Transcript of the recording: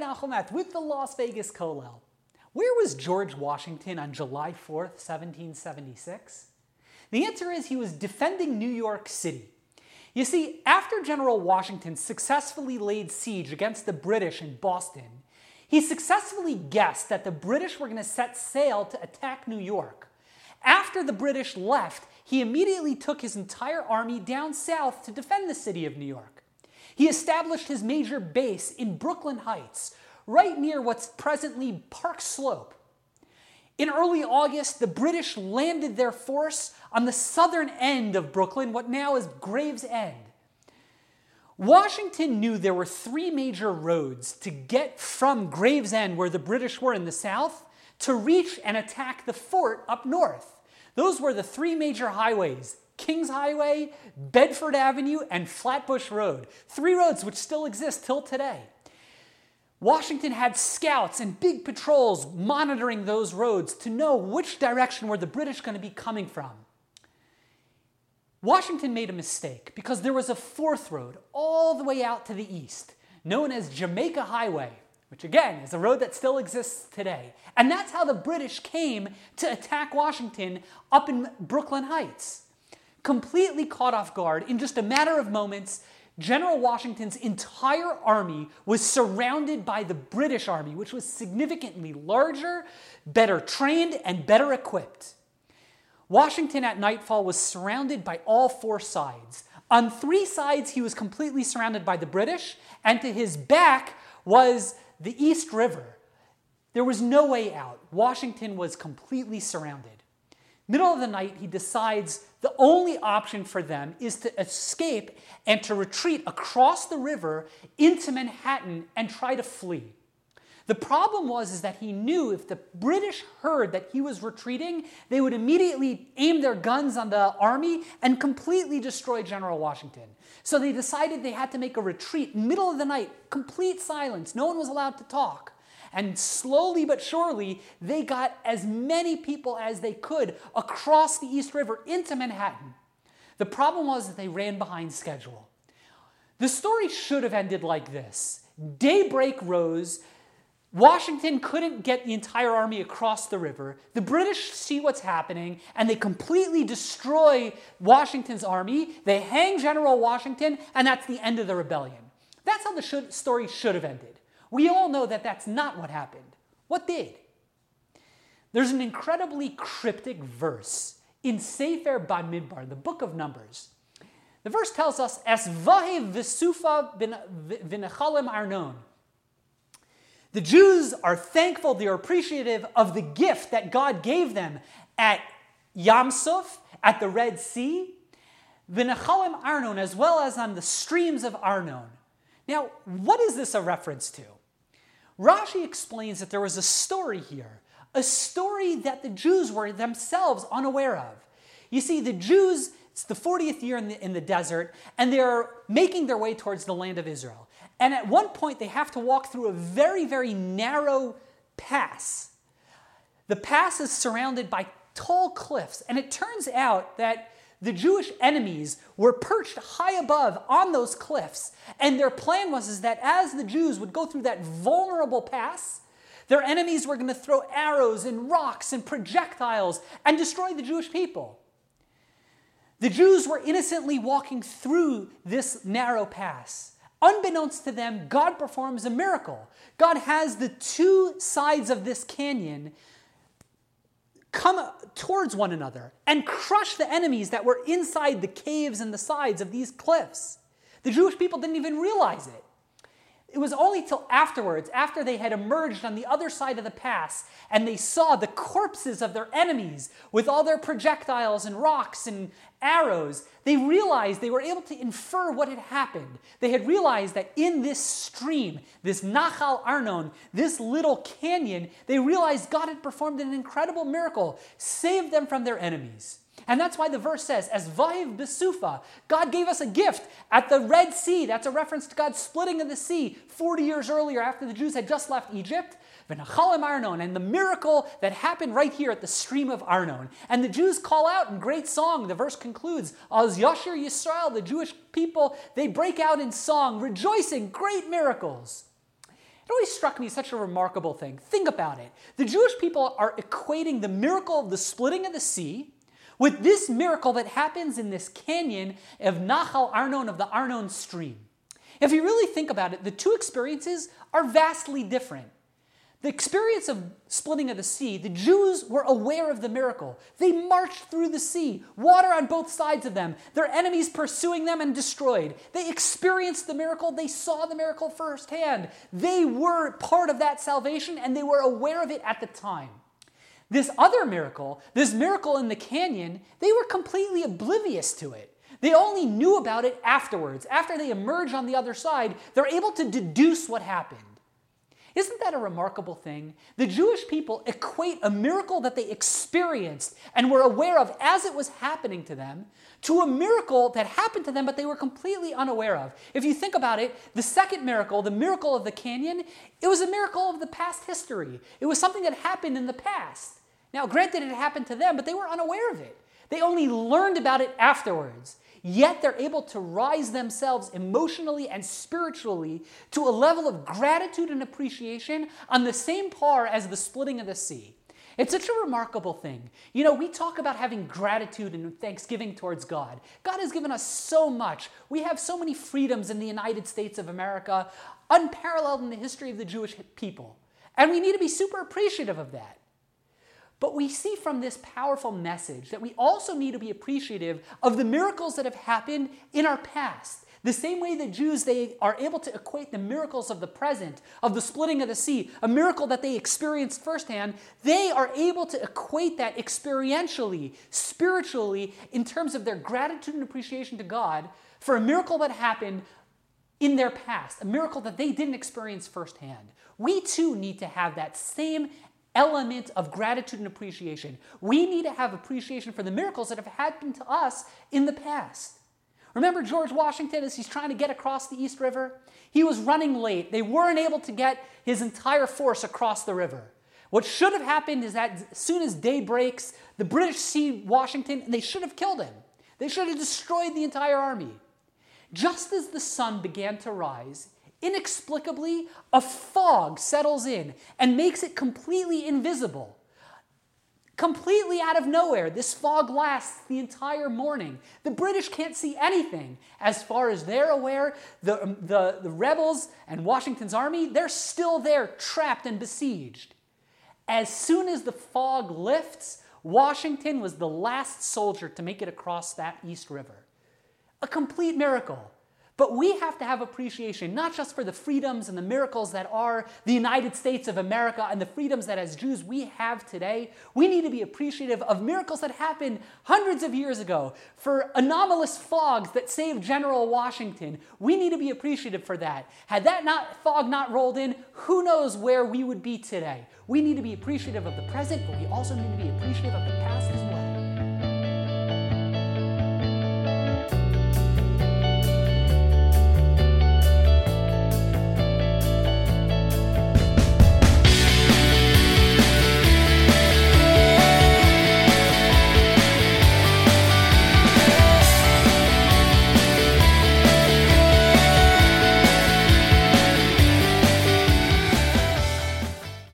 Nachum Meth with the Las Vegas Kollel. Where was George Washington on July 4th, 1776? The answer is he was defending New York City. You see, after General Washington successfully laid siege against the British in Boston, he successfully guessed that the British were going to set sail to attack New York. After the British left, he immediately took his entire army down south to defend the city of New York. He established his major base in Brooklyn Heights, right near what's presently Park Slope. In early August, the British landed their force on the southern end of Brooklyn, what now is Gravesend. Washington knew there were three major roads to get from Gravesend, where the British were in the south, to reach and attack the fort up north. Those were the three major highways Kings Highway, Bedford Avenue, and Flatbush Road. Three roads which still exist till today. Washington had scouts and big patrols monitoring those roads to know which direction were the British going to be coming from. Washington made a mistake because there was a fourth road all the way out to the east, known as Jamaica Highway, which again is a road that still exists today. And that's how the British came to attack Washington up in Brooklyn Heights. Completely caught off guard, in just a matter of moments, General Washington's entire army was surrounded by the British army, which was significantly larger, better trained, and better equipped. Washington at nightfall was surrounded by all four sides. On three sides, he was completely surrounded by the British, and to his back was the East River. There was no way out. Washington was completely surrounded. Middle of the night, he decides the only option for them is to escape and to retreat across the river into Manhattan and try to flee. The problem was is that he knew if the British heard that he was retreating, they would immediately aim their guns on the army and completely destroy General Washington. So they decided they had to make a retreat middle of the night, complete silence. No one was allowed to talk. And slowly but surely, they got as many people as they could across the East River into Manhattan. The problem was that they ran behind schedule. The story should have ended like this Daybreak rose. Washington couldn't get the entire army across the river. The British see what's happening and they completely destroy Washington's army. They hang General Washington, and that's the end of the rebellion. That's how the should, story should have ended. We all know that that's not what happened. What did? There's an incredibly cryptic verse in Sefer Bamidbar, the book of Numbers. The verse tells us, "Es vahe v'sufa v'nechalim arnon." The Jews are thankful, they are appreciative of the gift that God gave them at Yamsuf, at the Red Sea, v'nechalim arnon, as well as on the streams of Arnon. Now, what is this a reference to? Rashi explains that there was a story here, a story that the Jews were themselves unaware of. You see, the Jews, it's the 40th year in the, in the desert, and they're making their way towards the land of Israel. And at one point, they have to walk through a very, very narrow pass. The pass is surrounded by tall cliffs, and it turns out that the Jewish enemies were perched high above on those cliffs, and their plan was is that as the Jews would go through that vulnerable pass, their enemies were going to throw arrows and rocks and projectiles and destroy the Jewish people. The Jews were innocently walking through this narrow pass. Unbeknownst to them, God performs a miracle. God has the two sides of this canyon come towards one another and crush the enemies that were inside the caves and the sides of these cliffs. The Jewish people didn't even realize it. It was only till afterwards, after they had emerged on the other side of the pass, and they saw the corpses of their enemies with all their projectiles and rocks and arrows, they realized they were able to infer what had happened. They had realized that in this stream, this Nachal Arnon, this little canyon, they realized God had performed an incredible miracle, saved them from their enemies. And that's why the verse says, as Vahiv Besufa, God gave us a gift at the Red Sea. That's a reference to God splitting of the sea 40 years earlier after the Jews had just left Egypt. V'nachalim Arnon, and the miracle that happened right here at the stream of Arnon. And the Jews call out in great song. The verse concludes, Az Yashir Yisrael, the Jewish people, they break out in song, rejoicing, great miracles. It always struck me such a remarkable thing. Think about it. The Jewish people are equating the miracle of the splitting of the sea with this miracle that happens in this canyon of Nahal Arnon, of the Arnon stream. If you really think about it, the two experiences are vastly different. The experience of splitting of the sea, the Jews were aware of the miracle. They marched through the sea, water on both sides of them, their enemies pursuing them and destroyed. They experienced the miracle, they saw the miracle firsthand. They were part of that salvation and they were aware of it at the time. This other miracle, this miracle in the canyon, they were completely oblivious to it. They only knew about it afterwards. After they emerge on the other side, they're able to deduce what happened. Isn't that a remarkable thing? The Jewish people equate a miracle that they experienced and were aware of as it was happening to them to a miracle that happened to them but they were completely unaware of. If you think about it, the second miracle, the miracle of the canyon, it was a miracle of the past history. It was something that happened in the past. Now, granted, it happened to them, but they were unaware of it. They only learned about it afterwards. Yet they're able to rise themselves emotionally and spiritually to a level of gratitude and appreciation on the same par as the splitting of the sea. It's such a remarkable thing. You know, we talk about having gratitude and thanksgiving towards God. God has given us so much. We have so many freedoms in the United States of America, unparalleled in the history of the Jewish people. And we need to be super appreciative of that. But we see from this powerful message that we also need to be appreciative of the miracles that have happened in our past. The same way the Jews they are able to equate the miracles of the present, of the splitting of the sea, a miracle that they experienced firsthand, they are able to equate that experientially, spiritually, in terms of their gratitude and appreciation to God for a miracle that happened in their past, a miracle that they didn't experience firsthand. We too need to have that same element of gratitude and appreciation. We need to have appreciation for the miracles that have happened to us in the past. Remember George Washington as he's trying to get across the East River? He was running late. They weren't able to get his entire force across the river. What should have happened is that as soon as day breaks, the British see Washington and they should have killed him. They should have destroyed the entire army. Just as the sun began to rise, Inexplicably, a fog settles in and makes it completely invisible. Completely out of nowhere, this fog lasts the entire morning. The British can't see anything. As far as they're aware, the, um, the, the rebels and Washington's army, they're still there, trapped and besieged. As soon as the fog lifts, Washington was the last soldier to make it across that East River. A complete miracle. But we have to have appreciation, not just for the freedoms and the miracles that are the United States of America and the freedoms that as Jews we have today. We need to be appreciative of miracles that happened hundreds of years ago, for anomalous fogs that saved General Washington. We need to be appreciative for that. Had that not, fog not rolled in, who knows where we would be today. We need to be appreciative of the present, but we also need to be appreciative of the past as well.